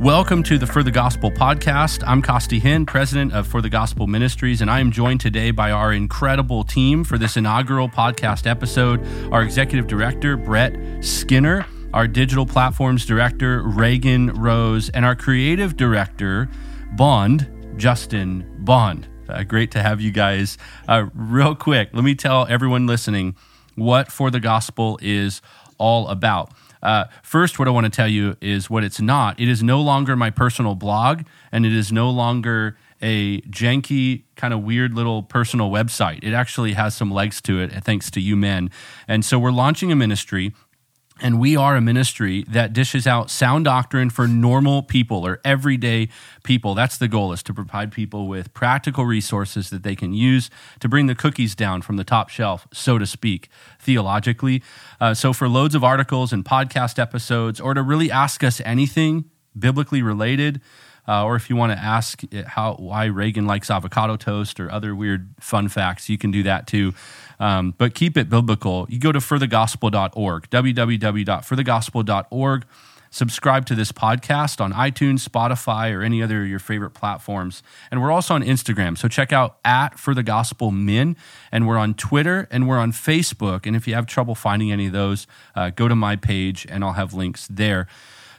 Welcome to the For the Gospel podcast. I'm Costi Hinn, president of For the Gospel Ministries, and I am joined today by our incredible team for this inaugural podcast episode our executive director, Brett Skinner, our digital platforms director, Reagan Rose, and our creative director, Bond, Justin Bond. Uh, great to have you guys. Uh, real quick, let me tell everyone listening what For the Gospel is all about. Uh, first, what I want to tell you is what it's not. It is no longer my personal blog, and it is no longer a janky, kind of weird little personal website. It actually has some legs to it, thanks to you men. And so we're launching a ministry and we are a ministry that dishes out sound doctrine for normal people or everyday people. That's the goal is to provide people with practical resources that they can use to bring the cookies down from the top shelf, so to speak, theologically. Uh, so for loads of articles and podcast episodes, or to really ask us anything biblically related, uh, or if you want to ask how why Reagan likes avocado toast or other weird fun facts, you can do that too. Um, but keep it biblical. You go to forthegospel.org, www.forthegospel.org. Subscribe to this podcast on iTunes, Spotify, or any other of your favorite platforms. And we're also on Instagram. So check out at For the Gospel Men. And we're on Twitter and we're on Facebook. And if you have trouble finding any of those, uh, go to my page and I'll have links there.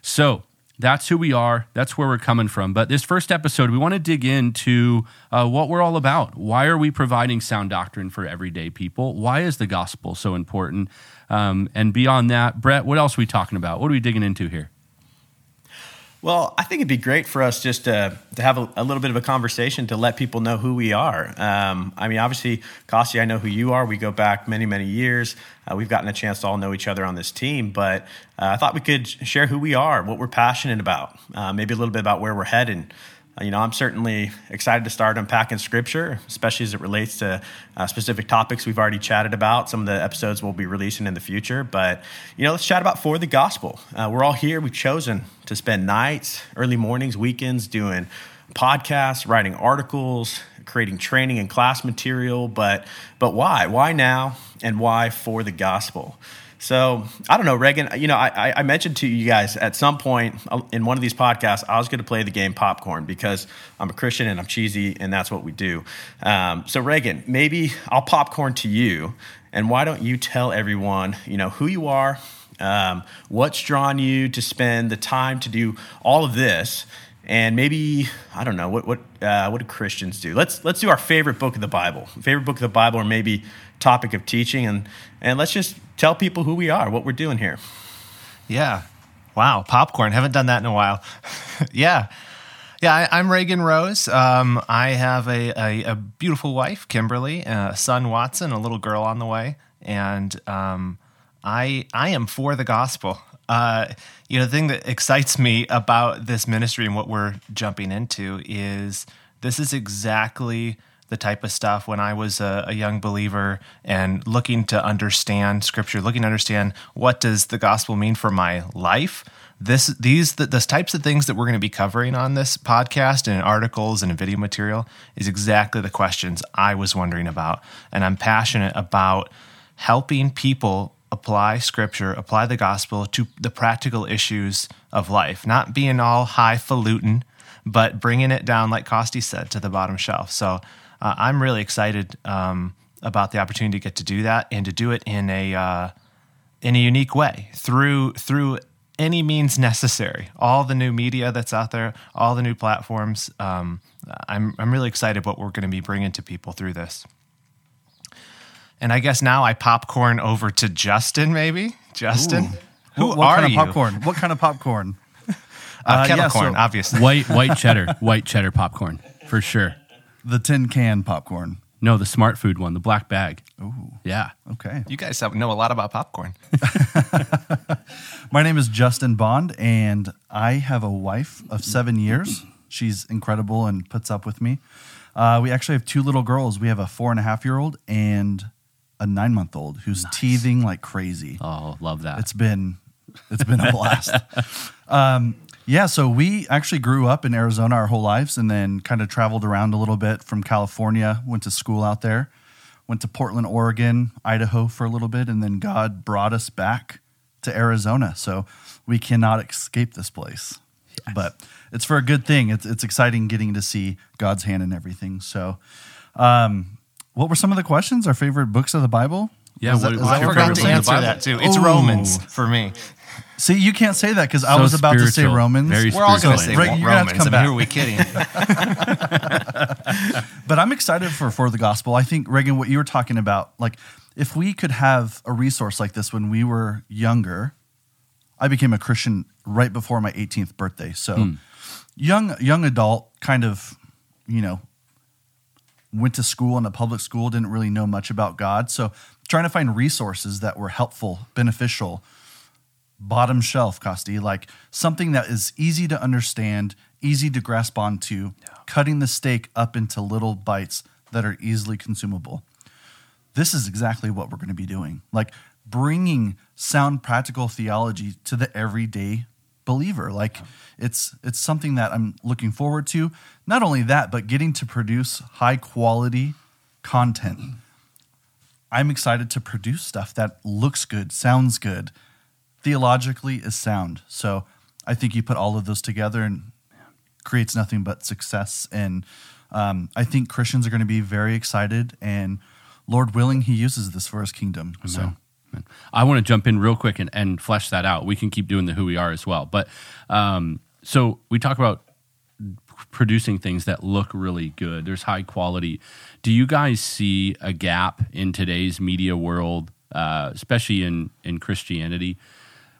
So that's who we are. That's where we're coming from. But this first episode, we want to dig into uh, what we're all about. Why are we providing sound doctrine for everyday people? Why is the gospel so important? Um, and beyond that, Brett, what else are we talking about? What are we digging into here? Well, I think it'd be great for us just to, to have a, a little bit of a conversation to let people know who we are. Um, I mean, obviously, Costi, I know who you are. We go back many, many years. Uh, we've gotten a chance to all know each other on this team, but uh, I thought we could share who we are, what we're passionate about, uh, maybe a little bit about where we're headed. Uh, you know, I'm certainly excited to start unpacking scripture, especially as it relates to uh, specific topics we've already chatted about. Some of the episodes we'll be releasing in the future. But, you know, let's chat about For the Gospel. Uh, we're all here. We've chosen to spend nights, early mornings, weekends doing podcasts, writing articles, creating training and class material. But, but why? Why now? And why for the gospel? So I don't know, Reagan. You know, I, I mentioned to you guys at some point in one of these podcasts, I was going to play the game popcorn because I'm a Christian and I'm cheesy, and that's what we do. Um, so Reagan, maybe I'll popcorn to you, and why don't you tell everyone, you know, who you are, um, what's drawn you to spend the time to do all of this, and maybe I don't know what what uh, what do Christians do? Let's let's do our favorite book of the Bible, favorite book of the Bible, or maybe topic of teaching, and and let's just tell people who we are, what we're doing here. Yeah. Wow. Popcorn. Haven't done that in a while. yeah. Yeah, I, am Reagan Rose. Um, I have a, a, a, beautiful wife, Kimberly, a son, Watson, a little girl on the way, and um, I I am for the gospel. Uh, you know, the thing that excites me about this ministry and what we're jumping into is this is exactly the type of stuff when I was a, a, young believer and looking to understand scripture, looking to understand what does the gospel mean for my life. This, these, the, the types of things that we're going to be covering on this podcast and in articles and in video material is exactly the questions I was wondering about. And I'm passionate about helping people apply scripture, apply the gospel to the practical issues of life, not being all highfalutin, but bringing it down, like Costi said, to the bottom shelf. So uh, I'm really excited um, about the opportunity to get to do that and to do it in a uh, in a unique way through through any means necessary. All the new media that's out there, all the new platforms. Um, I'm I'm really excited what we're going to be bringing to people through this. And I guess now I popcorn over to Justin. Maybe Justin. Ooh. Who what, what are kind of you? popcorn? What kind of popcorn? uh, uh, kettle yeah, corn, so obviously. White white cheddar, white cheddar popcorn for sure. The tin can popcorn. No, the smart food one, the black bag. Ooh. Yeah. Okay. You guys have, know a lot about popcorn. My name is Justin Bond, and I have a wife of seven years. She's incredible and puts up with me. Uh, we actually have two little girls. We have a four and a half year old and a nine month old who's nice. teething like crazy. Oh, love that. It's been It's been a blast. um, yeah, so we actually grew up in Arizona our whole lives and then kind of traveled around a little bit from California, went to school out there, went to Portland, Oregon, Idaho for a little bit, and then God brought us back to Arizona. So we cannot escape this place. But it's for a good thing. It's, it's exciting getting to see God's hand in everything. So, um, what were some of the questions? Our favorite books of the Bible? Yeah, Was what- that- is what's I that your your forgot favorite to book of the answer Bible? that too. It's Ooh. Romans for me. See, you can't say that because I was about to say. Romans. Very We're all going to So, say Greg, you're gonna have to Romans. come I mean, back. who are we kidding? But I'm excited for for the gospel. I think Reagan, what you were talking about, like if we could have a resource like this when we were younger, I became a Christian right before my 18th birthday. So hmm. young young adult, kind of, you know, went to school in a public school, didn't really know much about God. So trying to find resources that were helpful, beneficial, bottom shelf, Costi, like something that is easy to understand, easy to grasp onto, cutting the steak up into little bites that are easily consumable. This is exactly what we're going to be doing. Like bringing sound practical theology to the everyday believer. Like it's it's something that I'm looking forward to. Not only that, but getting to produce high quality content. I'm excited to produce stuff that looks good, sounds good, theologically is sound. So I think you put all of those together and creates nothing but success. And um, I think Christians are going to be very excited. And Lord willing, He uses this for His kingdom. So Amen. I want to jump in real quick and, and flesh that out. We can keep doing the who we are as well. But um, so we talk about producing things that look really good. There's high quality. Do you guys see a gap in today's media world, uh, especially in in Christianity,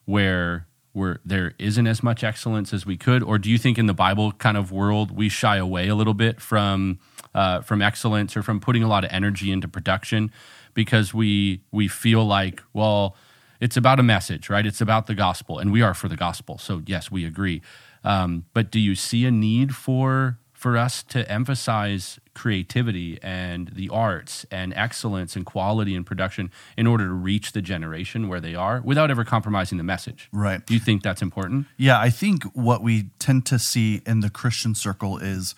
where where there isn't as much excellence as we could, or do you think in the Bible kind of world we shy away a little bit from uh, from excellence or from putting a lot of energy into production because we we feel like well it's about a message right? It's about the gospel and we are for the gospel. So yes we agree. Um, but do you see a need for for us to emphasize creativity and the arts and excellence and quality in production in order to reach the generation where they are without ever compromising the message? Right. do you think that's important? Yeah, I think what we tend to see in the Christian circle is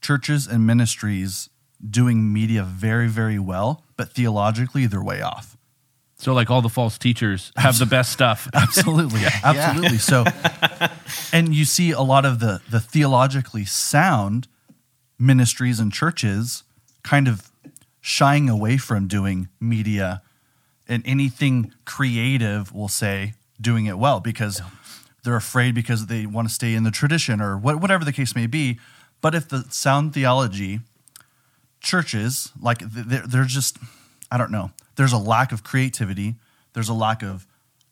churches and ministries doing media very, very well, but theologically they're way off. so like all the false teachers have the best stuff Absolutely. Absolutely. So and you see a lot of the the theologically sound ministries and churches kind of shying away from doing media and anything creative We'll say doing it well because they're afraid because they want to stay in the tradition or what, whatever the case may be but if the sound theology churches like they're, they're just i don't know. There's a lack of creativity. There's a lack of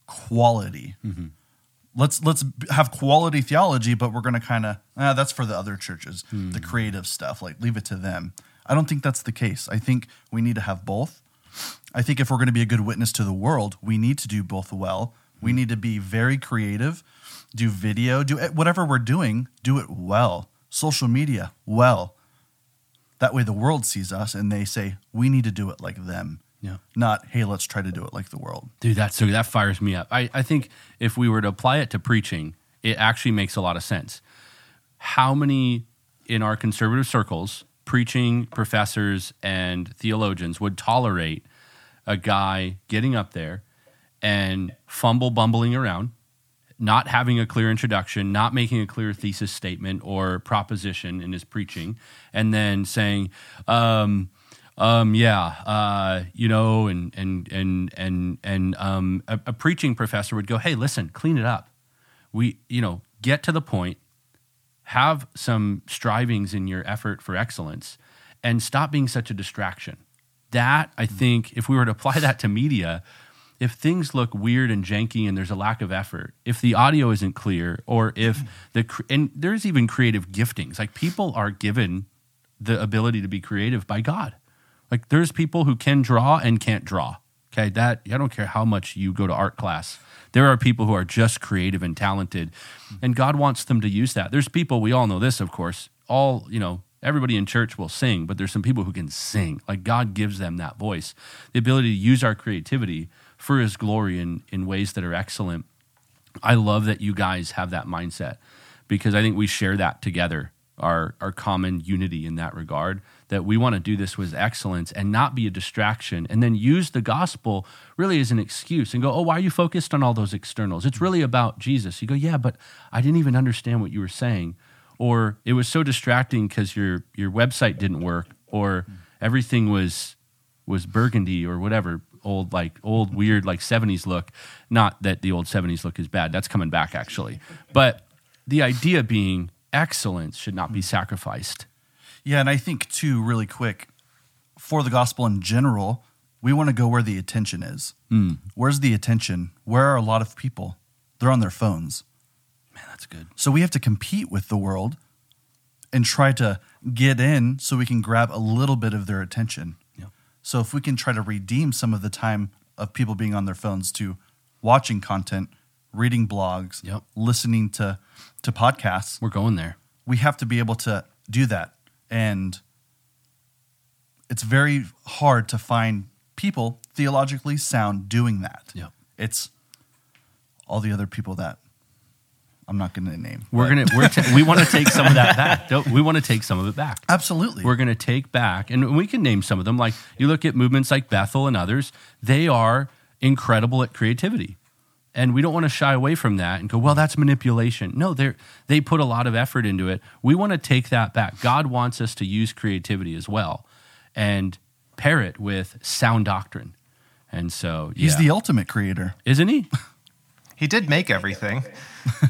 quality. Mm-hmm. Let's let's have quality theology but we're going to kind of ah, that's for the other churches the hmm. creative stuff like leave it to them. I don't think that's the case. I think we need to have both. I think if we're going to be a good witness to the world we need to do both well. We hmm. need to be very creative do video do eh, whatever we're doing do it well. Social media well that way the world sees us and they say we need to do it like them Yeah. not hey let's try to do it like the world Dude, that's so that fires me up. I, I think if we were to apply it to preaching, it actually makes a lot of sense. How many in our conservative circles, preaching professors and theologians would tolerate a guy getting up there and fumble bumbling around, not having a clear introduction, not making a clear thesis statement or proposition in his preaching, and then saying, um, um, yeah, uh, you know, and and and and and um, a, a preaching professor would go, "Hey, listen, clean it up. We, you know, get to the point. Have some strivings in your effort for excellence, and stop being such a distraction." That I think, if we were to apply that to media, if things look weird and janky and there's a lack of effort, if the audio isn't clear, or if mm. the and there's even creative giftings, like people are given the ability to be creative by God. Like there's people who can draw and can't draw. Okay, that I don't care how much you go to art class. There are people who are just creative and talented, mm. and God wants them to use that. There's people we all know this, of course. All you know, everybody in church will sing, but there's some people who can sing. Like God gives them that voice, the ability to use our creativity for his glory in, in ways that are excellent. I love that you guys have that mindset because I think we share that together, our, our common unity in that regard, that we want to do this with excellence and not be a distraction and then use the gospel really as an excuse and go, oh, why are you focused on all those externals? It's really about Jesus. You go, yeah, but I didn't even understand what you were saying. Or it was so distracting because your, your website didn't work or everything was was burgundy or whatever old like old weird like 70s look not that the old 70s look is bad that's coming back actually but the idea being excellence should not be mm-hmm. sacrificed Yeah, and I think too, really quick, for the gospel in general, we want to go where the attention is. Mm. Where's the attention? Where are a lot of people? They're on their phones. man that's good So we have to compete with the world and try to get in so we can grab a little bit of their attention. So if we can try to redeem some of the time of people being on their phones to watching content, reading blogs, Yep. listening to to podcasts, we're going there we have to be able to do that. And it's very hard to find people theologically sound doing that. Yep. It's all the other people that I'm not going to name. we're gonna we're ta- we want to take some of that back don't we want to take some of it back absolutely. we're going to take back, and we can name some of them. Like you look at movements like Bethel and others, they are incredible at creativity. And we don't want to shy away from that and go, well, that's manipulation. No, they they put a lot of effort into it. We want to take that back. God wants us to use creativity as well and pair it with sound doctrine. And so, He's the ultimate creator. isn't he? He did make everything.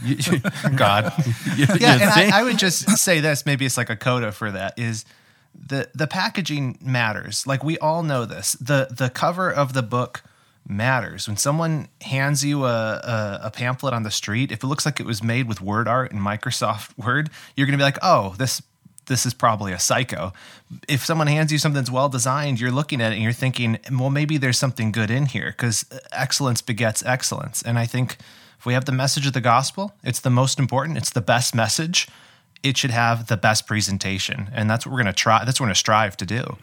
God. yeah, and? I, I would just say this. Maybe it's like a coda for that. Is the the packaging matters? Like we all know this. the The cover of the book matters. When someone hands you a, a a pamphlet on the street, if it looks like it was made with word art in Microsoft Word, you're going to be like, oh, this this is probably a psycho. If someone hands you something that's well designed, you're looking at it and you're thinking, well, maybe there's something good in here because uh, excellence begets excellence. And I think if we have the message of the gospel, it's the most important, it's the best message. It should have the best presentation. And that's what we're going to try, that's what we're going to strive to do.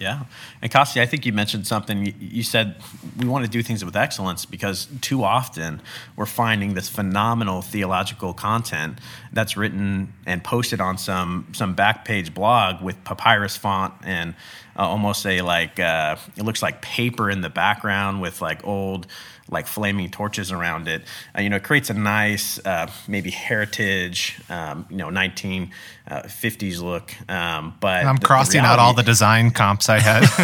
Yeah. And Costi, I think you mentioned something. You- You said we want to do things with excellence because too often we're finding this phenomenal theological content that's written and posted on some some back page blog with papyrus font and uh, almost a like uh, it looks like paper in the background with like old like flaming torches around it. Uh, you know, it creates a nice uh, maybe heritage, um, you know, 1950s look. Um, but I'm the- the crossing out all the design comps I had.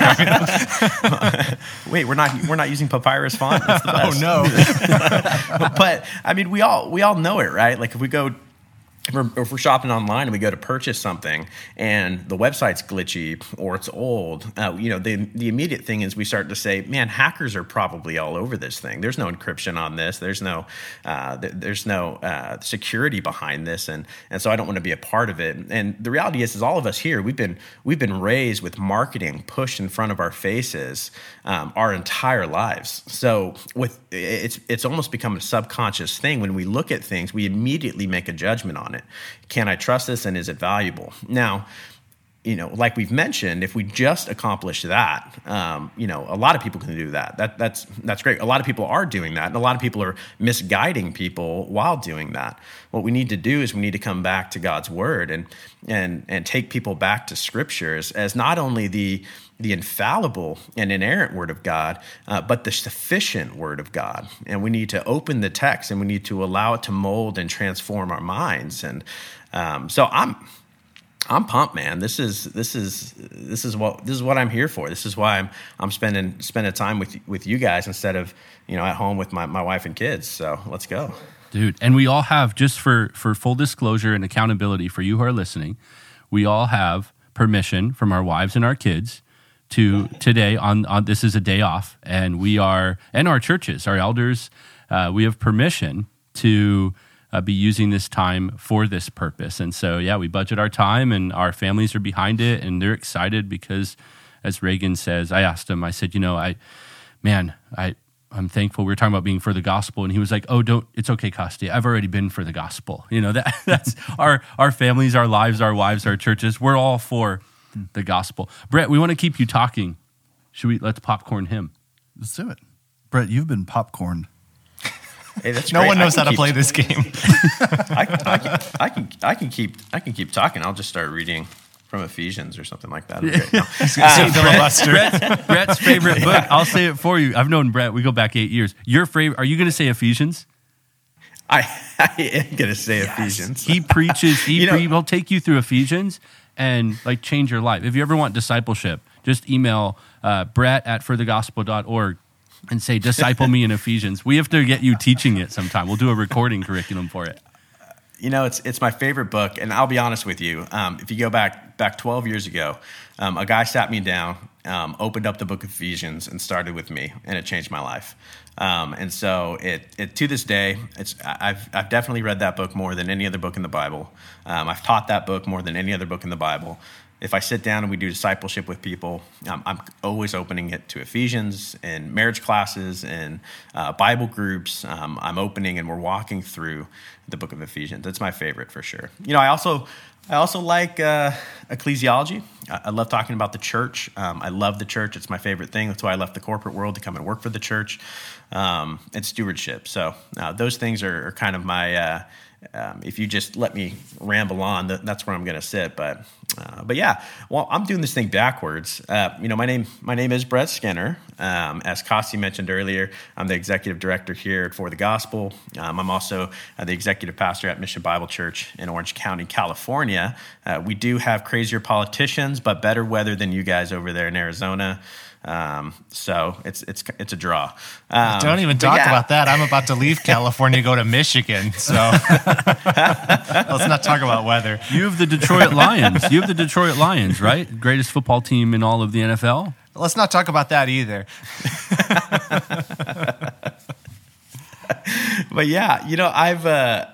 right. Wait, we're not we're not using papyrus font. That's the best. no. but I mean, we all we all know it, right? Like if we go. If we're, shopping online and we go to purchase something and the website's glitchy or it's old, uh, you know, the, the immediate thing is we start to say, man, hackers are probably all over this thing. There's no encryption on this. There's no, uh, th- there's no uh, security behind this, and and so I don't want to be a part of it. And the reality is, is all of us here, we've been we've been raised with marketing pushed in front of our faces um, our entire lives. So with it's it's almost become a subconscious thing when we look at things, we immediately make a judgment on it. Can I trust this, and is it valuable? Now you know, like we've mentioned, if we just accomplish that, um, you know, a lot of people can do that. That that's that's great. A lot of people are doing that, and a lot of people are misguiding people while doing that. What we need to do is we need to come back to God's word and and and take people back to scriptures as not only the the infallible and inerrant word of God, uh, but the sufficient word of God. And we need to open the text and we need to allow it to mold and transform our minds. And um, so I'm I'm pumped, man. This is this is this is what this is what I'm here for. This is why I'm I'm spending spending time with with you guys instead of you know at home with my, my wife and kids. So let's go. dude and we all have just for for full disclosure and accountability for you who are listening we all have permission from our wives and our kids to today on, on this is a day off and we are and our churches our elders uh, we have permission to uh, be using this time for this purpose and so yeah we budget our time and our families are behind it and they're excited because as reagan says i asked him i said you know i man, I I'm thankful. We were talking about being for the gospel, and he was like, "Oh, don't. It's okay, Costi. I've already been for the gospel. You know that that's our our families, our lives, our wives, our churches. We're all for the gospel." Brett, we want to keep you talking. Should we let's popcorn him? Let's do it. Brett, you've been popcorned. Hey, that's No great. one knows how to keep- play this game. I, I, can, I can I can keep I can keep talking. I'll just start reading from Ephesians or something like that. It'll be. No. See uh, filibuster. Brett's, Brett's favorite book. I'll say it for you. I've known Brett. We go back eight years. Your favorite? Are you going to say Ephesians? I, I am gonna say Ephesians. He preaches. He You know- pre- will take you through Ephesians and like change your life. If you ever want discipleship, just email uh, Brett at forthegospel.org and say disciple me in Ephesians. We have to get you teaching it sometime. We'll do a recording curriculum for it. You know, it's it's my favorite book, and I'll be honest with you. Um, if you go back back 12 years ago, um, a guy sat me down, um, opened up the book of Ephesians, and started with me, and it changed my life. Um, and so, it, it to this day, it's I've I've definitely read that book more than any other book in the Bible. Um, I've taught that book more than any other book in the Bible. If I sit down and we do discipleship with people, um, I'm always opening it to Ephesians and marriage classes and uh, Bible groups. Um, I'm opening and we're walking through the book of Ephesians. It's my favorite for sure. You know, I also I also like uh, ecclesiology. I, I love talking about the church. Um, I love the church. It's my favorite thing. That's why I left the corporate world to come and work for the church. Um, and stewardship. So uh, those things are, are kind of my. Uh, um, if you just let me ramble on, that, that's where I'm going to sit. But, uh, but yeah, well, I'm doing this thing backwards. Uh, you know, my name, my name is Brett Skinner. Um, as Costi mentioned earlier, I'm the executive director here at For the Gospel. Um, I'm also uh, the executive pastor at Mission Bible Church in Orange County, California. Uh, we do have crazier politicians, but better weather than you guys over there in Arizona. Um, so it's it's it's a draw. Um, Don't even talk yeah. about that. I'm about to leave California, go to Michigan. So let's not talk about weather. You have the Detroit Lions. You have the Detroit Lions, right? Greatest football team in all of the NFL. Let's not talk about that either. but yeah, you know, I've uh,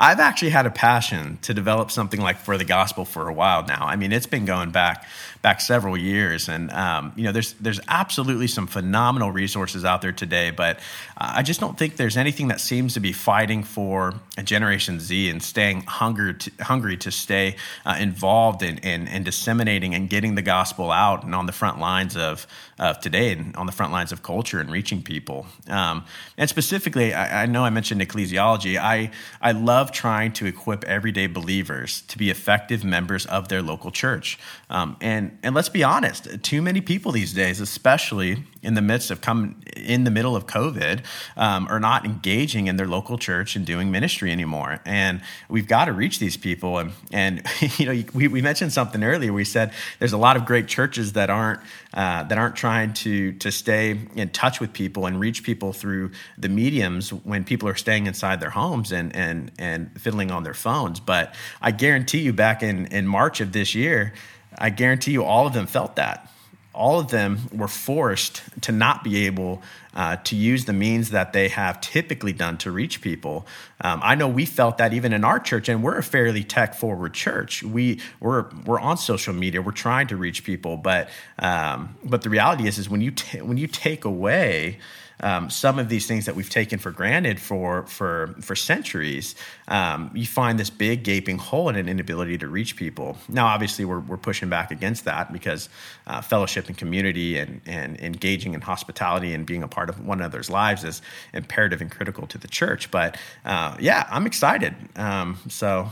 I've actually had a passion to develop something like for the gospel for a while now. I mean, it's been going back back several years, and um, you know, there's there's absolutely some phenomenal resources out there today, but I just don't think there's anything that seems to be fighting for a Generation Z and staying hungry to, hungry to stay uh, involved in, in, in disseminating and getting the gospel out and on the front lines of of today and on the front lines of culture and reaching people. Um, and specifically, I, I know I mentioned ecclesiology. I I love trying to equip everyday believers to be effective members of their local church. Um, and and let's be honest, too many people these days, especially in the midst of come in the middle of COVID, um, are not engaging in their local church and doing ministry anymore. And we've got to reach these people. And and you know, we, we mentioned something earlier. We said there's a lot of great churches that aren't uh, that aren't trying to to stay in touch with people and reach people through the mediums when people are staying inside their homes and and and fiddling on their phones. But I guarantee you, back in in March of this year, I guarantee you, all of them felt that all of them were forced to not be able uh, to use the means that they have typically done to reach people. Um, I know we felt that even in our church, and we're a fairly tech forward church. We we're we're on social media. We're trying to reach people, but um, but the reality is is when you ta- when you take away um, some of these things that we've taken for granted for for for centuries, um, you find this big gaping hole and an inability to reach people. Now, obviously, we're, we're pushing back against that because uh, fellowship and community and and engaging in hospitality and being a part of one another's lives is imperative and critical to the church. But uh, yeah, I'm excited. Um, so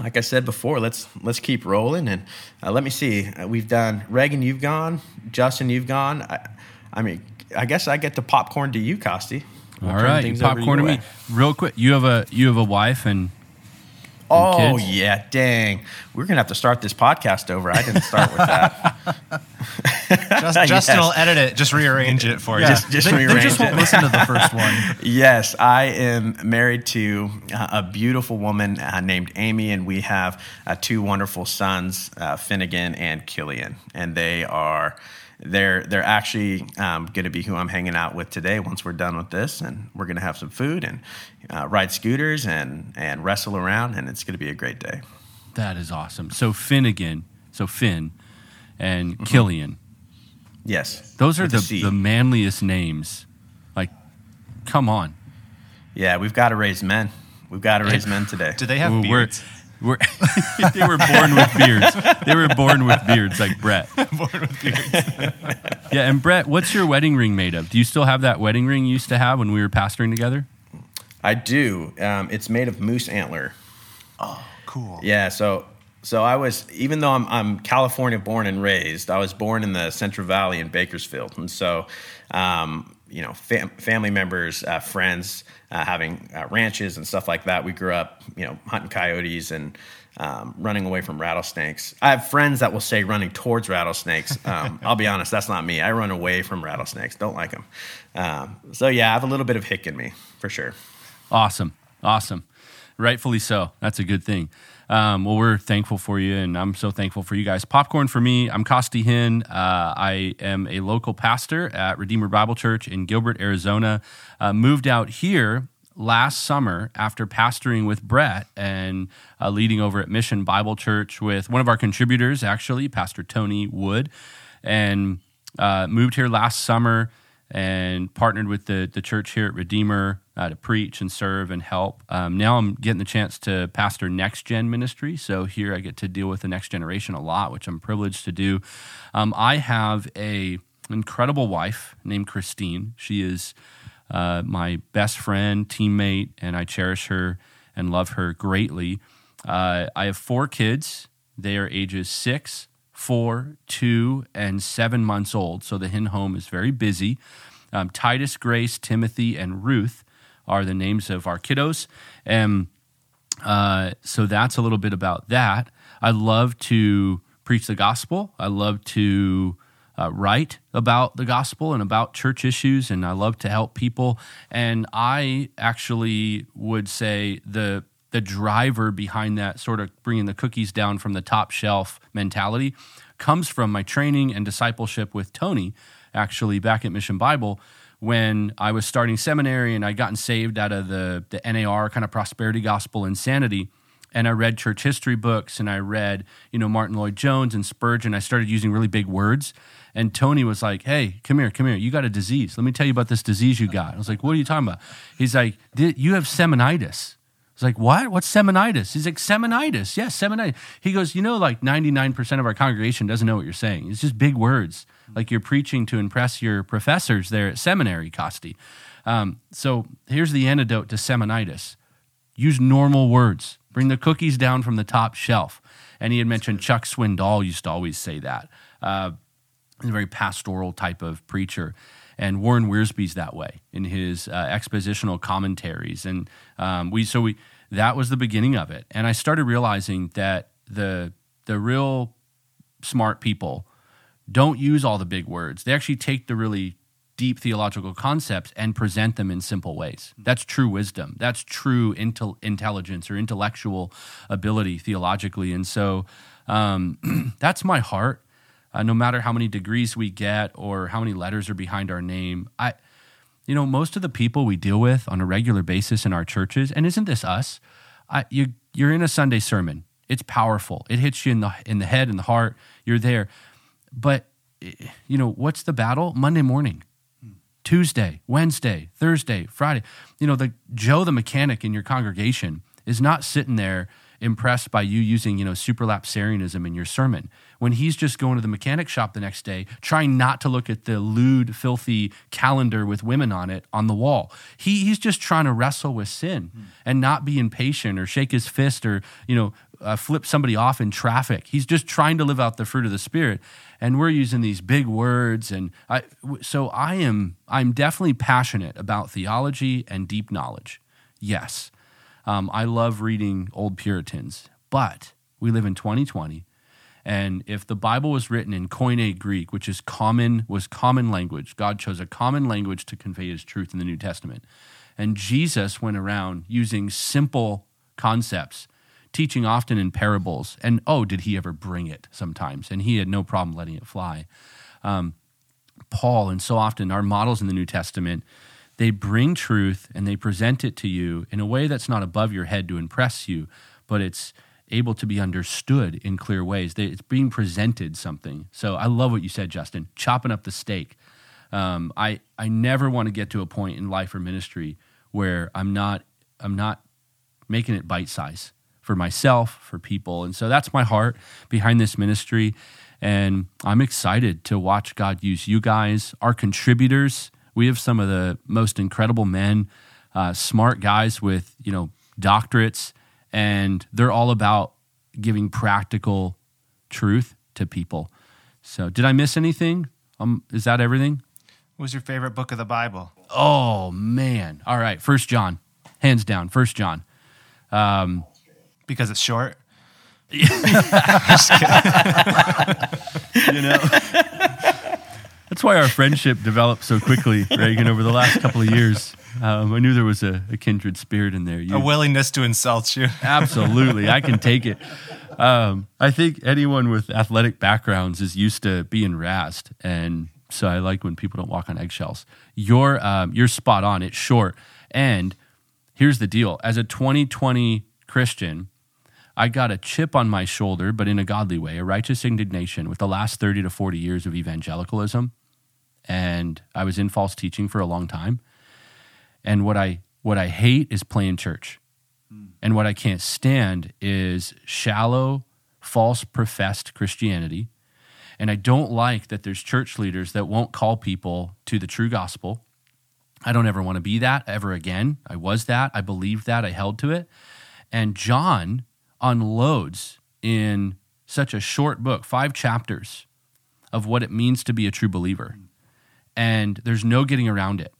like I said before, let's let's keep rolling and uh, let me see. Uh, we've done Reagan, you've gone. Justin, you've gone. I, I mean, I guess I get to popcorn to you, Costi. I'll All you popcorn to your me real quick. You have a you have a wife and Oh kids? yeah, dang. We're gonna have to start this podcast over. I didn't start with that. Just, Yes. Justin will edit it, just rearrange it for you. Just- just they, they rearrange just won't it. listen to the first one. yes, I am married to uh, a beautiful woman uh, named Amy, and we have uh, two wonderful sons, uh, Finnegan and Killian, and they are. They're they're actually um, going to be who I'm hanging out with today. Once we're done with this, and we're going to have some food and uh, ride scooters and and wrestle around, and it's going to be a great day. that is awesome. So Finnegan, so Finn, and Mm-hmm. Killian. Yes, Those are with a the, the manliest names. Like, come on. yeah. We've got to raise men. We've got to raise men today. Do they have We're- beards? We're, they were born with beards. They were born with beards like Brett. Born with beards. yeah, and Brett, what's your wedding ring made of? Do you still have that wedding ring you used to have when we were pastoring together? I do. Um, it's made of moose antler. Oh, cool. Yeah. So, so I was even though I'm, I'm California born and raised, I was born in the Central Valley in Bakersfield, and so um, you know, fam- family members, uh, friends, uh, having uh, ranches and stuff like that. We grew up, you know, hunting coyotes and um, running away from rattlesnakes. I have friends that will say running towards rattlesnakes. Um, I'll be honest, that's not me. I run away from rattlesnakes. Don't like them. Um, so yeah, I have a little bit of hick in me for sure. Awesome, awesome, rightfully so. That's a good thing. Um, well, we're thankful for you, and I'm so thankful for you guys. Popcorn for me. I'm Costi Hinn. Uh, I am a local pastor at Redeemer Bible Church in Gilbert, Arizona. Uh, moved out here last summer after pastoring with Brett and uh, leading over at Mission Bible Church with one of our contributors, actually, Pastor Tony Wood, and uh, moved here last summer and partnered with the, the church here at Redeemer uh, to preach and serve and help. Um, now I'm getting the chance to pastor Next Gen Ministry. So here I get to deal with the next generation a lot, which I'm privileged to do. Um, I have a incredible wife named Christine. She is uh, my best friend, teammate, and I cherish her and love her greatly. Uh, I have four kids. They are ages six, four, two, and seven months old. So the Hinn home is very busy. Um, Titus, Grace, Timothy, and Ruth are the names of our kiddos. And uh, so that's a little bit about that. I love to preach the gospel. I love to uh, write about the gospel and about church issues, and I love to help people. And I actually would say the the driver behind that sort of bringing the cookies down from the top shelf mentality comes from my training and discipleship with Tony, actually back at Mission Bible when I was starting seminary and I'd gotten saved out of the, the NAR kind of prosperity gospel insanity. And I read church history books and I read, you know, Martyn Lloyd-Jones and Spurgeon. I started using really big words. And Tony was like, hey, come here, come here. You got a disease. Let me tell you about this disease you got. I was like, what are you talking about? He's like, you have seminitis. Was like, what? What's seminitis? He's like, seminitis. Yes, yeah, seminitis. He goes, you know, like 99% of our congregation doesn't know what you're saying. It's just big words, like you're preaching to impress your professors there at seminary, Costi. Um, so here's the antidote to seminitis use normal words. Bring the cookies down from the top shelf. And he had mentioned Chuck Swindoll used to always say that. Uh, he's a very pastoral type of preacher and Warren Wiersbe's that way in his uh, expositional commentaries. And um, we so we that was the beginning of it. And I started realizing that the the real smart people don't use all the big words. They actually take the really deep theological concepts and present them in simple ways. That's true wisdom. That's true intel- intelligence or intellectual ability theologically. And so um, that's my heart uh, no matter how many degrees we get or how many letters are behind our name. I, you know, most of the people we deal with on a regular basis in our churches, and isn't this us? I, you, you're in a Sunday sermon. It's powerful. It hits you in the in the head and the heart. You're there, but you know what's the battle? Monday morning, Tuesday, Wednesday, Thursday, Friday. You know, the Joe the mechanic in your congregation is not sitting there impressed by you using, you know, supralapsarianism in your sermon when he's just going to the mechanic shop the next day, trying not to look at the lewd, filthy calendar with women on it on the wall. He, he's just trying to wrestle with sin mm. and not be impatient or shake his fist or, you know, uh, flip somebody off in traffic. He's just trying to live out the fruit of the spirit. And we're using these big words. And I, so I am, I'm definitely passionate about theology and deep knowledge. Yes. Um, I love reading old Puritans, but we live in 2020 and if the Bible was written in Koine Greek, which is common, was common language, God chose a common language to convey his truth in the New Testament. And Jesus went around using simple concepts, teaching often in parables. And oh, did he ever bring it sometimes? And he had no problem letting it fly. Um, Paul, and so often our models in the New Testament, they bring truth and they present it to you in a way that's not above your head to impress you, but it's able to be understood in clear ways. It's being presented something. So I love what you said, Justin. Chopping up the steak. Um, I I never want to get to a point in life or ministry where I'm not I'm not making it bite size for myself, for people. And so that's my heart behind this ministry. And I'm excited to watch God use you guys, our contributors. We have some of the most incredible men, uh, smart guys with, you know, doctorates, and they're all about giving practical truth to people. So, did I miss anything? Um, is that everything? What was your favorite book of the Bible? Oh man! All right, First John, hands down, First John. Um, Because it's short. you know, that's why our friendship developed so quickly, Reagan. Over the last couple of years, um, I knew there was a, a kindred spirit in there. You, A willingness to insult you. Absolutely, I can take it. Um, I think anyone with athletic backgrounds is used to being razzed, and so I like when people don't walk on eggshells. You're um, you're spot on. It's short, and here's the deal: as a 2020 Christian, I got a chip on my shoulder, but in a godly way, a righteous indignation with the last 30 to 40 years of evangelicalism, and I was in false teaching for a long time. And what I what I hate is playing church. Hmm. And what I can't stand is shallow, false professed Christianity. And I don't like that there's church leaders that won't call people to the true gospel. I don't ever want to be that ever again. I was that. I believed that. I held to it. And John unloads in such a short book, five chapters, of what it means to be a true believer. And there's no getting around it.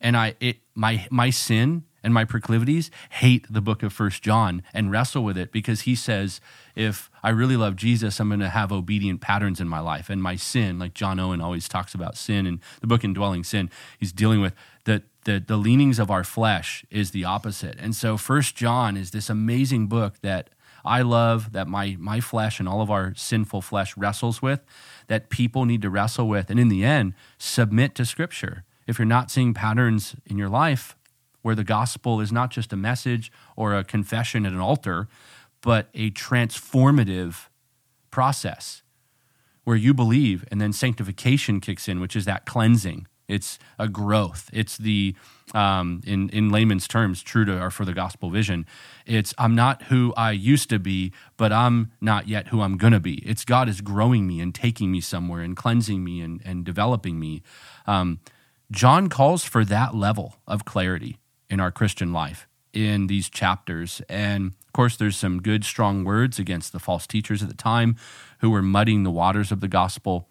And I it my my sin and my proclivities hate the book of First John and wrestle with it because he says if I really love Jesus, I'm going to have obedient patterns in my life. And my sin, like John Owen always talks about sin and the book Indwelling Sin, he's dealing with the the, the leanings of our flesh is the opposite. And so First John is this amazing book that I love that my my flesh and all of our sinful flesh wrestles with, that people need to wrestle with, and in the end, submit to Scripture. If you're not seeing patterns in your life where the gospel is not just a message or a confession at an altar, but a transformative process where you believe and then sanctification kicks in, which is that cleansing. It's a growth. It's the, um, in, in layman's terms, true to or for the gospel vision. It's I'm not who I used to be, but I'm not yet who I'm to be. It's God is growing me and taking me somewhere and cleansing me and, and developing me. Um, John calls for that level of clarity in our Christian life in these chapters. And of course, there's some good, strong words against the false teachers at the time who were muddying the waters of the gospel.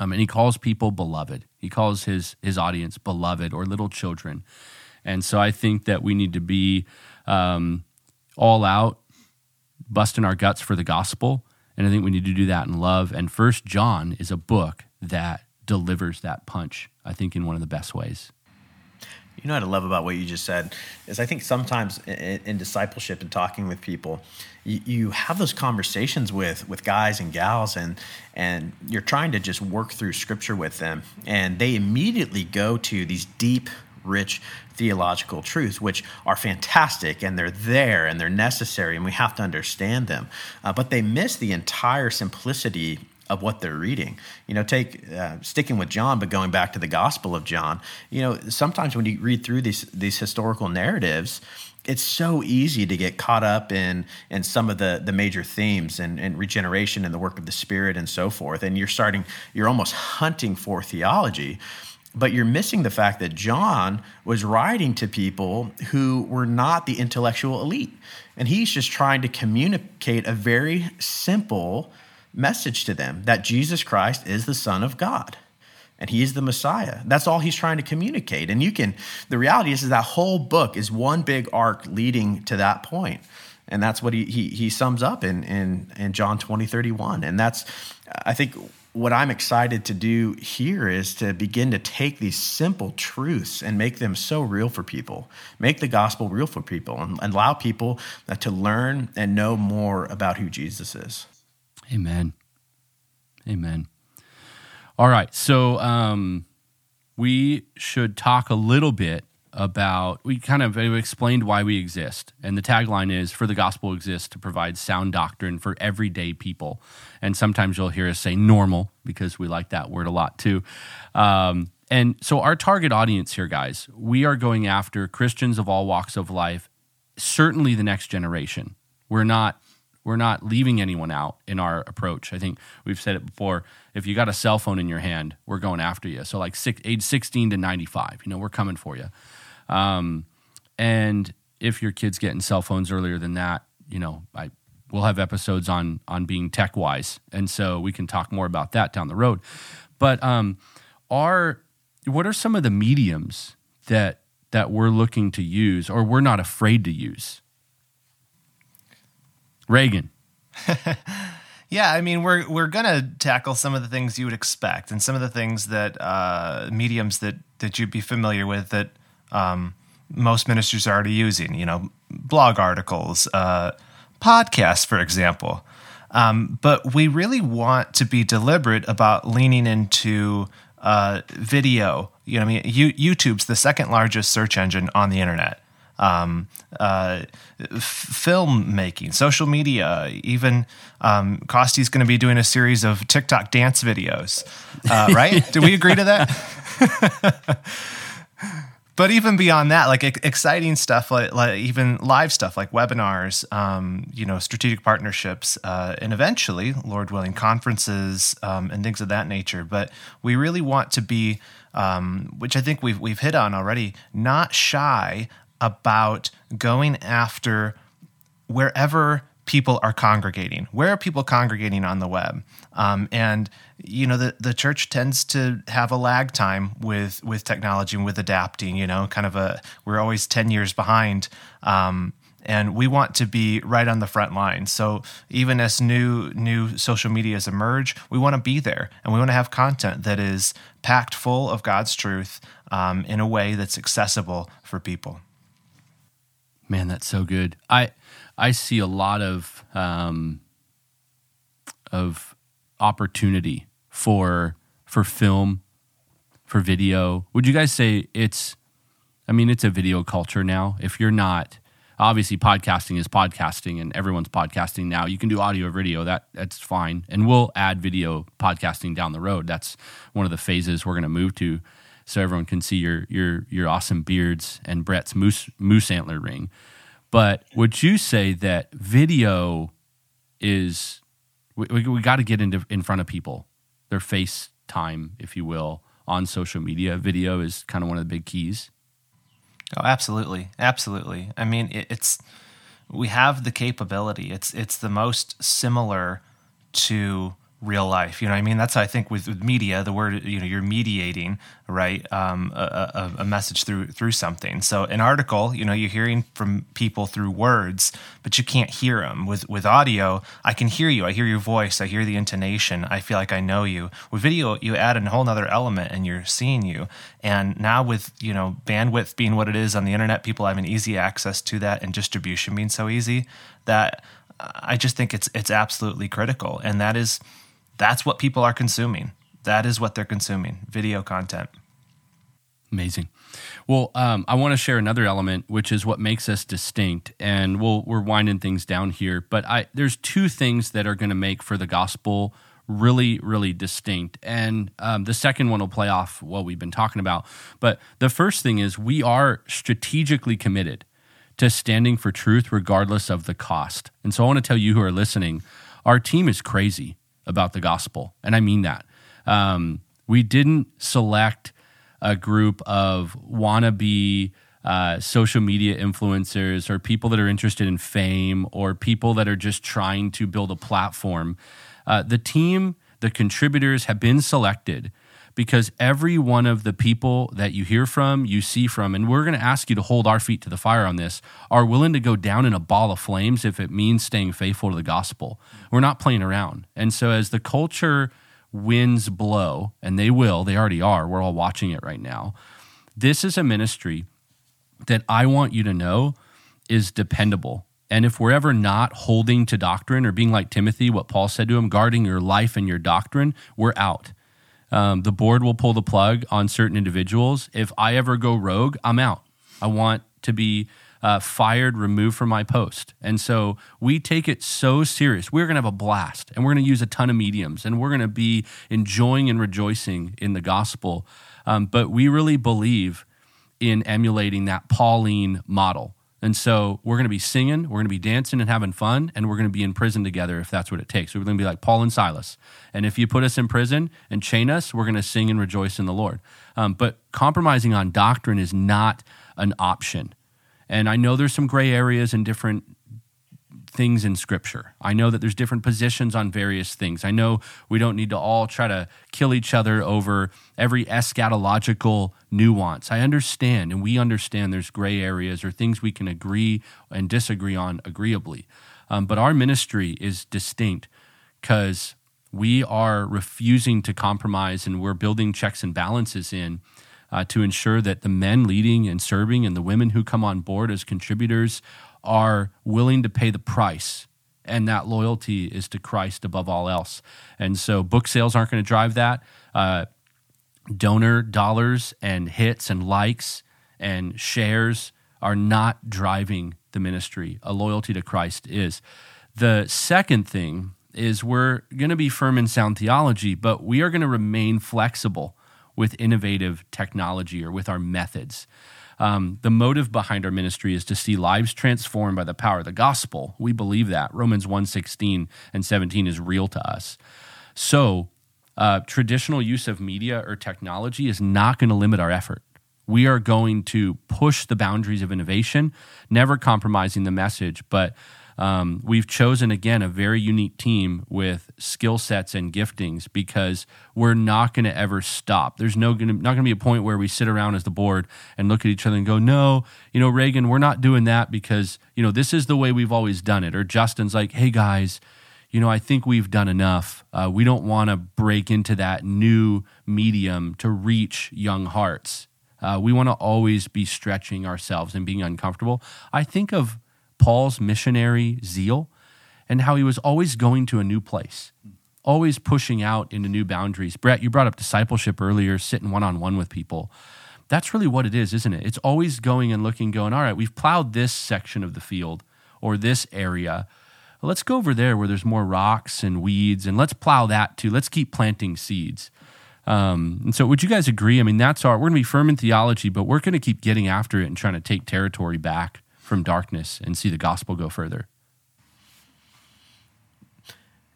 Um, and he calls people beloved. He calls his his audience beloved or little children. And so I think that we need to be um, all out, busting our guts for the gospel. And I think we need to do that in love. And First John is a book that delivers that punch. I think in one of the best ways. You know what I love about what you just said? Is I think sometimes in, in discipleship and talking with people, you, you, have those conversations with with guys and gals, and and you're trying to just work through scripture with them, and they immediately go to these deep, rich theological truths, which are fantastic and they're there and they're necessary, and we have to understand them, uh, but they miss the entire simplicity of what they're reading. You know, take uh, sticking with John, but going back to the Gospel of John. You know, sometimes when you read through these these historical narratives, it's so easy to get caught up in in some of the the major themes and, and regeneration and the work of the Spirit and so forth. And you're starting, you're almost hunting for theology. But you're missing the fact that John was writing to people who were not the intellectual elite. And he's just trying to communicate a very simple message to them that Jesus Christ is the Son of God and he is the Messiah. That's all he's trying to communicate. And you can, the reality is, is that whole book is one big arc leading to that point. And that's what he, he, he sums up in, in, in John 20, 31. And that's, I think, what I'm excited to do here is to begin to take these simple truths and make them so real for people, make the gospel real for people, and, and allow people to learn and know more about who Jesus is. Amen. Amen. All right. So um, we should talk a little bit about, we kind of explained why we exist. And the tagline is For the gospel exists to provide sound doctrine for everyday people. And sometimes you'll hear us say normal because we like that word a lot too. Um, and so, our target audience here, guys, we are going after Christians of all walks of life, certainly the next generation we're not we're not leaving anyone out in our approach. I think we've said it before. If you got a cell phone in your hand, we're going after you. So like six, age 16 to 95, you know, we're coming for you. Um, and if your kid's getting cell phones earlier than that, you know, I we'll have episodes on on being tech wise, and so we can talk more about that down the road. But um, are what are some of the mediums that that we're looking to use, or we're not afraid to use? Reagan. Yeah, I mean, we're we're gonna tackle some of the things you would expect, and some of the things that uh, mediums that that you'd be familiar with that um, most ministers are already using. You know, blog articles, uh, podcasts, for example. Um, but we really want to be deliberate about leaning into uh, video. You know, I mean, you, YouTube's the second largest search engine on the internet um, uh, filmmaking, social media, even um, Costi's going to be doing a series of TikTok dance videos, uh, right? Do we agree to that? but even beyond that, like exciting stuff, like, like even live stuff, like webinars, um, you know, strategic partnerships, uh, and eventually, Lord willing, conferences um, and things of that nature. But we really want to be, um, which I think we've we've hit on already, not shy about going after wherever people are congregating. Where are people congregating on the web? Um, and you know, the the church tends to have a lag time with with technology and with adapting. You know, kind of a we're always ten years behind. Um, and we want to be right on the front line. So even as new new social medias emerge, we want to be there, and we want to have content that is packed full of God's truth um, in a way that's accessible for people. Man, that's so good. I I see a lot of um, of opportunity for for film, for video. Would you guys say it's? I mean, it's a video culture now. If you're not, obviously, podcasting is podcasting, and everyone's podcasting now. You can do audio, or video. That that's fine, and we'll add video podcasting down the road. That's one of the phases we're going to move to so everyone can see your your your awesome beards and Brett's moose moose antler ring. But would you say that video is we, we, we got to get into in front of people, their face time, if you will, on social media. Video is kind of one of the big keys. Oh, absolutely, absolutely. I mean, it, it's we have the capability. It's it's the most similar to real life. You know, I mean, that's I think with, with media, the word you know, you're mediating, right, um, a, a, a, message through through something. So an article, you know, you're hearing from people through words, but you can't hear them. With with audio, I can hear you. I hear your voice. I hear the intonation. I feel like I know you. With video, you add a whole other element, and you're seeing you. And now with you know bandwidth being what it is on the internet, people have an easy access to that, and distribution being so easy that I just think it's it's absolutely critical, and that is that's what people are consuming. That is what they're consuming video content. Amazing. Well, um, I want to share another element, which is what makes us distinct, and we'll, we're winding things down here. But I, there's two things that are going to make for the gospel really, really distinct, and um, the second one will play off what we've been talking about. But the first thing is we are strategically committed to standing for truth, regardless of the cost. And so I want to tell you who are listening, our team is crazy about the gospel. And I mean that. Um, we didn't select a group of wannabe uh, social media influencers or people that are interested in fame or people that are just trying to build a platform. Uh, the team, the contributors have been selected because every one of the people that you hear from, you see from, and we're going to ask you to hold our feet to the fire on this, are willing to go down in a ball of flames if it means staying faithful to the gospel. We're not playing around. And so as the culture winds blow, and they will, they already are, we're all watching it right now. This is a ministry that I want you to know is dependable. And if we're ever not holding to doctrine or being like Timothy, what Paul said to him, guarding your life and your doctrine, we're out. Um, the board will pull the plug on certain individuals. If I ever go rogue, I'm out. I want to be uh, fired, removed from my post. And so we take it so serious. We're going to have a blast and we're going to use a ton of mediums and we're going to be enjoying and rejoicing in the gospel. Um, but we really believe in emulating that Pauline model. And so we're going to be singing, we're going to be dancing and having fun, and we're going to be in prison together if that's what it takes. We're going to be like Paul and Silas. And if you put us in prison and chain us, we're going to sing and rejoice in the Lord. Um, but compromising on doctrine is not an option. And I know there's some gray areas and different things in scripture. I know that there's different positions on various things. I know we don't need to all try to kill each other over every eschatological nuance. I understand, and we understand there's gray areas or things we can agree and disagree on agreeably. Um, but our ministry is distinct because we are refusing to compromise and we're building checks and balances in. Uh, to ensure that the men leading and serving and the women who come on board as contributors are willing to pay the price and that loyalty is to Christ above all else. And so book sales aren't going to drive that. Uh, donor dollars and hits and likes and shares are not driving the ministry. A loyalty to Christ is. The second thing is we're going to be firm in sound theology, but we are going to remain flexible with innovative technology or with our methods. Um, the motive behind our ministry is to see lives transformed by the power of the gospel. We believe that. Romans 1 16 and 17 is real to us. So, uh, traditional use of media or technology is not going to limit our effort. We are going to push the boundaries of innovation, never compromising the message, but um, we've chosen again a very unique team with skill sets and giftings because we're not going to ever stop. There's no gonna, not going to be a point where we sit around as the board and look at each other and go, "No, you know, Reagan, we're not doing that because you know this is the way we've always done it." Or Justin's like, "Hey guys." You know, I think we've done enough. Uh, we don't want to break into that new medium to reach young hearts. Uh, we want to always be stretching ourselves and being uncomfortable. I think of Paul's missionary zeal and how he was always going to a new place, always pushing out into new boundaries. Brett, you brought up discipleship earlier, sitting one on one with people. That's really what it is, isn't it? It's always going and looking, going, all right, we've plowed this section of the field or this area. Let's go over there where there's more rocks and weeds and let's plow that too. Let's keep planting seeds. Um, and so, would you guys agree? I mean, that's our, we're going to be firm in theology, but we're going to keep getting after it and trying to take territory back from darkness and see the gospel go further.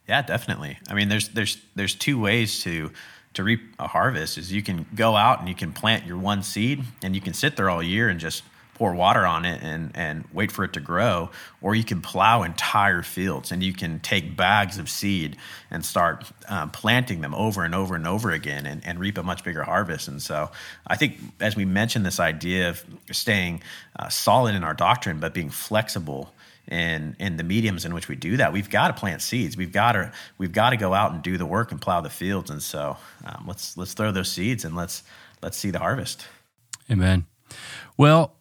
Yeah, definitely. I mean, there's there's there's two ways to to reap a harvest. Is you can go out and you can plant your one seed and you can sit there all year and just pour water on it and, and wait for it to grow, or you can plow entire fields and you can take bags of seed and start um, planting them over and over and over again and, and reap a much bigger harvest. And so I think, as we mentioned, this idea of staying uh, solid in our doctrine, but being flexible in in the mediums in which we do that. We've got to plant seeds. We've got to we've got to go out and do the work and plow the fields. And so um, let's let's throw those seeds and let's let's see the harvest. Amen. Well,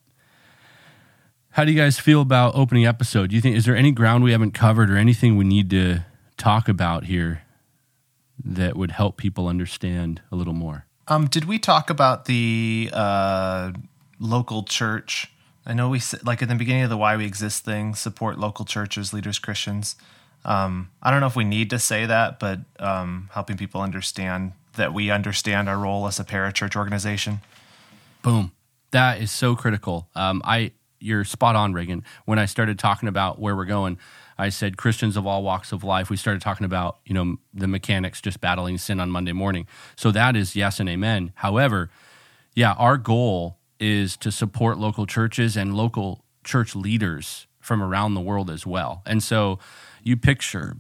how do you guys feel about opening episode? Do you think is there any ground we haven't covered or anything we need to talk about here that would help people understand a little more? Um, did we talk about the uh, local church? I know we said like at the beginning of the why we exist thing, support local churches, leaders, Christians. Um, I don't know if we need to say that, but um, helping people understand that we understand our role as a parachurch organization. Boom. That is so critical. Um, I you're spot on, Reagan. When I started talking about where we're going, I said Christians of all walks of life. We started talking about you know the mechanics just battling sin on Monday morning. So that is yes and amen. However, yeah, our goal is to support local churches and local church leaders from around the world as well. And so you picture,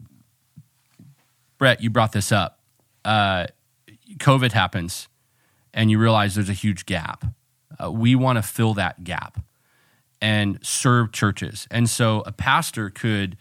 Brett, you brought this up. Uh, COVID happens, and you realize there's a huge gap. Uh, we want to fill that gap and serve churches. And so a pastor could,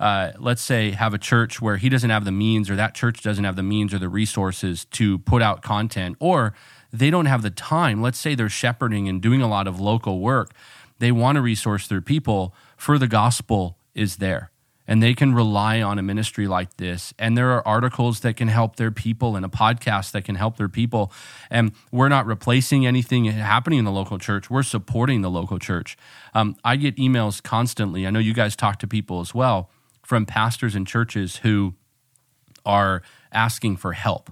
uh, let's say, have a church where he doesn't have the means, or that church doesn't have the means or the resources to put out content, or they don't have the time. Let's say they're shepherding and doing a lot of local work. They want to resource their people for the gospel is there and they can rely on a ministry like this. And there are articles that can help their people and a podcast that can help their people. And we're not replacing anything happening in the local church, we're supporting the local church. Um, I get emails constantly. I know you guys talk to people as well from pastors and churches who are asking for help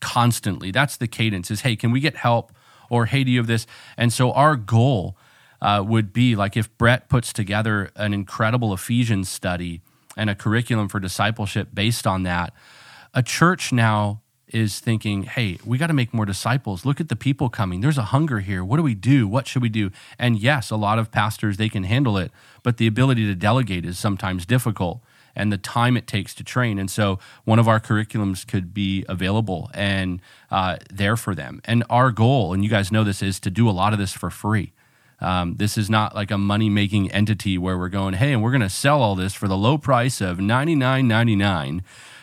constantly. That's the cadence is, hey, can we get help? Or, hey, do you have this? And so our goal uh, would be like if Brett puts together an incredible Ephesians study and a curriculum for discipleship based on that, a church now is thinking, hey, we got to make more disciples. Look at the people coming. There's a hunger here. What do we do? What should we do? And yes, a lot of pastors, they can handle it, but the ability to delegate is sometimes difficult and the time it takes to train. And so one of our curriculums could be available and uh, there for them. And our goal, and you guys know this, is to do a lot of this for free. Um, this is not like a money making entity where we're going, hey, and we're going to sell all this for the low price of ninety nine ninety nine.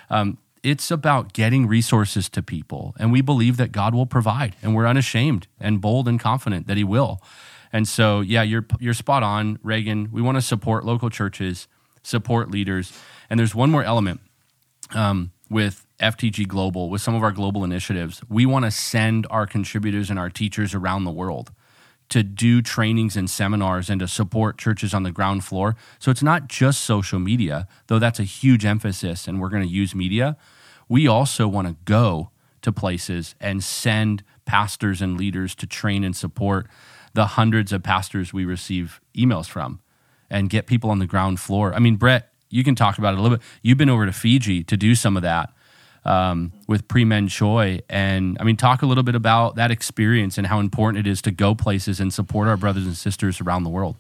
Um, it's about getting resources to people. And we believe that God will provide. And we're unashamed and bold and confident that He will. And so, yeah, you're, you're spot on, Reagan. We want to support local churches, support leaders. And there's one more element um, with FTG Global, with some of our global initiatives. We want to send our contributors and our teachers around the world to do trainings and seminars and to support churches on the ground floor. So it's not just social media, though that's a huge emphasis, and we're going to use media. We also want to go to places and send pastors and leaders to train and support the hundreds of pastors we receive emails from and get people on the ground floor. I mean, Brett, you can talk about it a little bit. You've been over to Fiji to do some of that um, with Pri Men Choi. And I mean, talk a little bit about that experience and how important it is to go places and support our brothers and sisters around the world.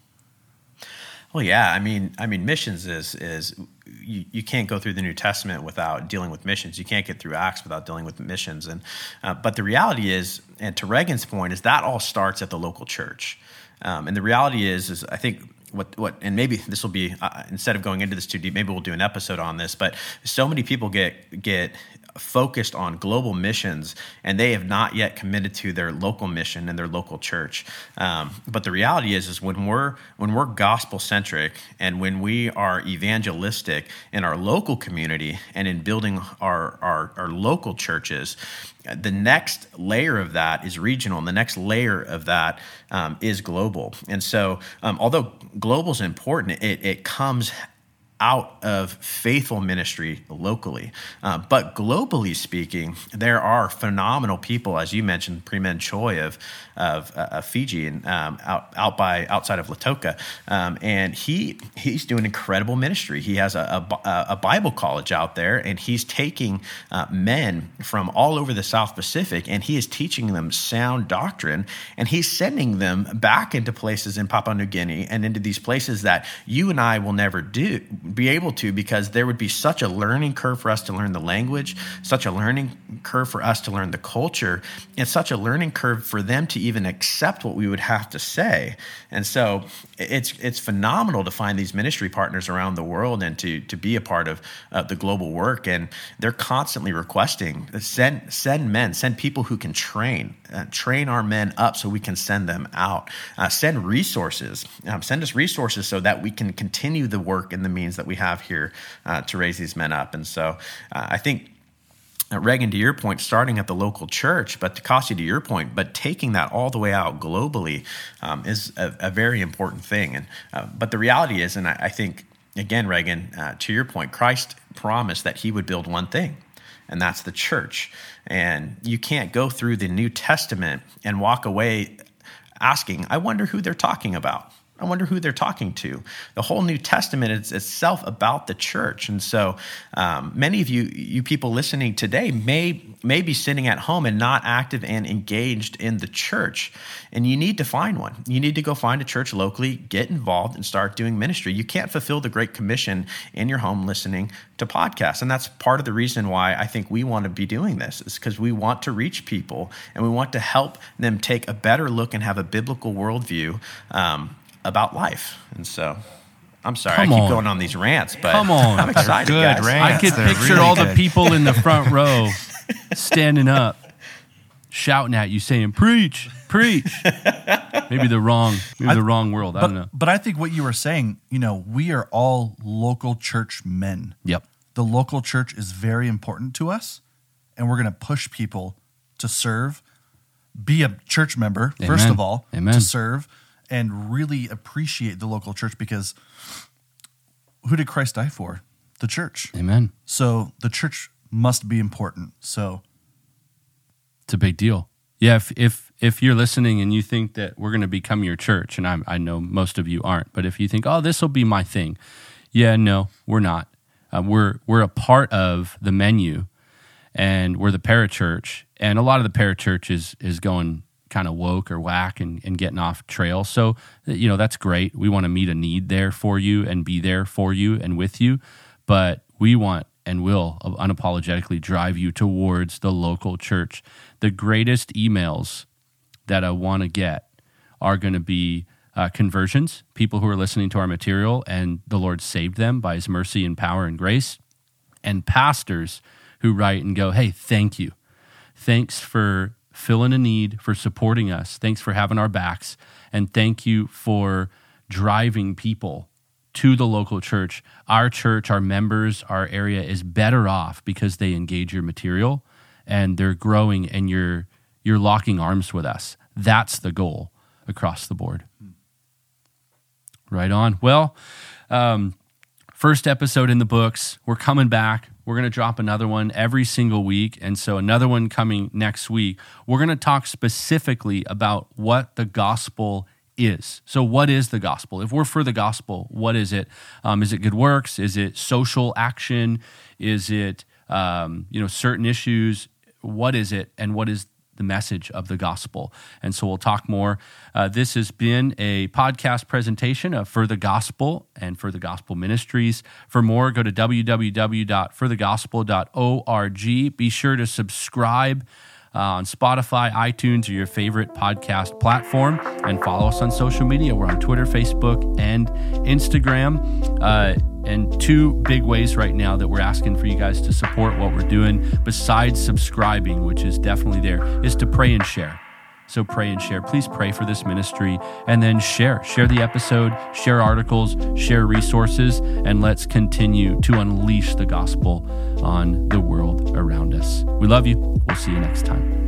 Well, yeah, I mean, I mean, missions is is you, you can't go through the New Testament without dealing with missions. You can't get through Acts without dealing with missions. And uh, but the reality is, and to Reagan's point, is that all starts at the local church. Um, and the reality is, is I think what what and maybe this will be uh, instead of going into this too deep maybe we'll do an episode on this but so many people get get focused on global missions and they have not yet committed to their local mission and their local church. Um, but the reality is is when we're when we're gospel centric and when we are evangelistic in our local community and in building our our, our local churches the next layer of that is regional and the next layer of that um, is global. And so um, although global is important it, it comes out of faithful ministry locally. Uh, but globally speaking, there are phenomenal people, as you mentioned, Pri Men Choi of of, uh, of Fiji and um, out out by outside of Lautoka. um, and he he's doing incredible ministry. He has a, a, a Bible college out there, and he's taking uh, men from all over the South Pacific, and he is teaching them sound doctrine, and he's sending them back into places in Papua New Guinea and into these places that you and I will never do be able to because there would be such a learning curve for us to learn the language, such a learning curve for us to learn the culture, and such a learning curve for them to even accept what we would have to say. And so it's it's phenomenal to find these ministry partners around the world and to to be a part of uh, the global work. And they're constantly requesting send send men, send people who can train, uh, train our men up so we can send them out. Uh, send resources, um, send us resources so that we can continue the work and the means that we have here uh, to raise these men up. And so uh, I think Reagan, to your point, starting at the local church, but to Costi, to your point, but taking that all the way out globally um, is a, a, very important thing. And uh, but the reality is, and I, I think again, Reagan, uh, to your point, Christ promised that He would build one thing, and that's the church. And you can't go through the New Testament and walk away asking, "I wonder who they're talking about." I wonder who they're talking to. The whole New Testament is itself about the church, and so um, many of you, you people listening today, may may be sitting at home and not active and engaged in the church, and you need to find one. You need to go find a church locally, get involved, and start doing ministry. You can't fulfill the Great Commission in your home listening to podcasts, and that's part of the reason why I think we want to be doing this is because we want to reach people and we want to help them take a better look and have a biblical worldview. Um, about life. And so I'm sorry, Come I keep on. going on these rants, but Come on. I'm excited, good guys. Rants. I could They're picture really all good. the people in the front row standing up, shouting at you, saying, "Preach, preach." maybe the wrong, maybe I- the wrong world. I But, don't know. but I think what you were saying, you know, we are all local church men. Yep. The local church is very important to us, and we're going to push people to serve, be a church member, first Amen. of all, Amen. to serve, and really appreciate the local church because who did Christ die for? The church. Amen. So the church must be important. So It's a big deal. Yeah. If if if you're listening and you think that we're going to become your church, and I'm, I know most of you aren't, but if you think, oh, this will be my thing, yeah, no, we're not. Uh, we're we're a part of the menu, and we're the parachurch, and a lot of the parachurch is is going kind of woke or whack and, and getting off trail. So you know that's great. We want to meet a need there for you and be there for you and with you, but we want and will unapologetically drive you towards the local church. The greatest emails that I want to get are going to be uh, conversions, people who are listening to our material and the Lord saved them by his mercy and power and grace, and pastors who write and go, Hey, thank you. Thanks for filling a need, for supporting us. Thanks for having our backs. And thank you for driving people to the local church. Our church, our members, our area is better off because they engage your material and they're growing and you're you're locking arms with us. That's the goal across the board. Right on. Well, um, first episode in the books. We're coming back. We're going to drop another one every single week. And so, another one coming next week. We're going to talk specifically about what the gospel is. So, what is the gospel? If we're for the gospel, what is it? Um, is it good works? Is it social action? Is it um, you know certain issues? What is it, and what is the message of the gospel? And so, we'll talk more. Uh, this has been a podcast presentation of For the Gospel and For the Gospel Ministries. For more, go to www.forthegospel.org. Be sure to subscribe uh, on Spotify, iTunes, or your favorite podcast platform. And follow us on social media. We're on Twitter, Facebook, and Instagram. Uh, and two big ways right now that we're asking for you guys to support what we're doing, besides subscribing, which is definitely there, is to pray and share. So pray and share. Please pray for this ministry and then share. Share the episode, share articles, share resources, and let's continue to unleash the gospel on the world around us. We love you. We'll see you next time.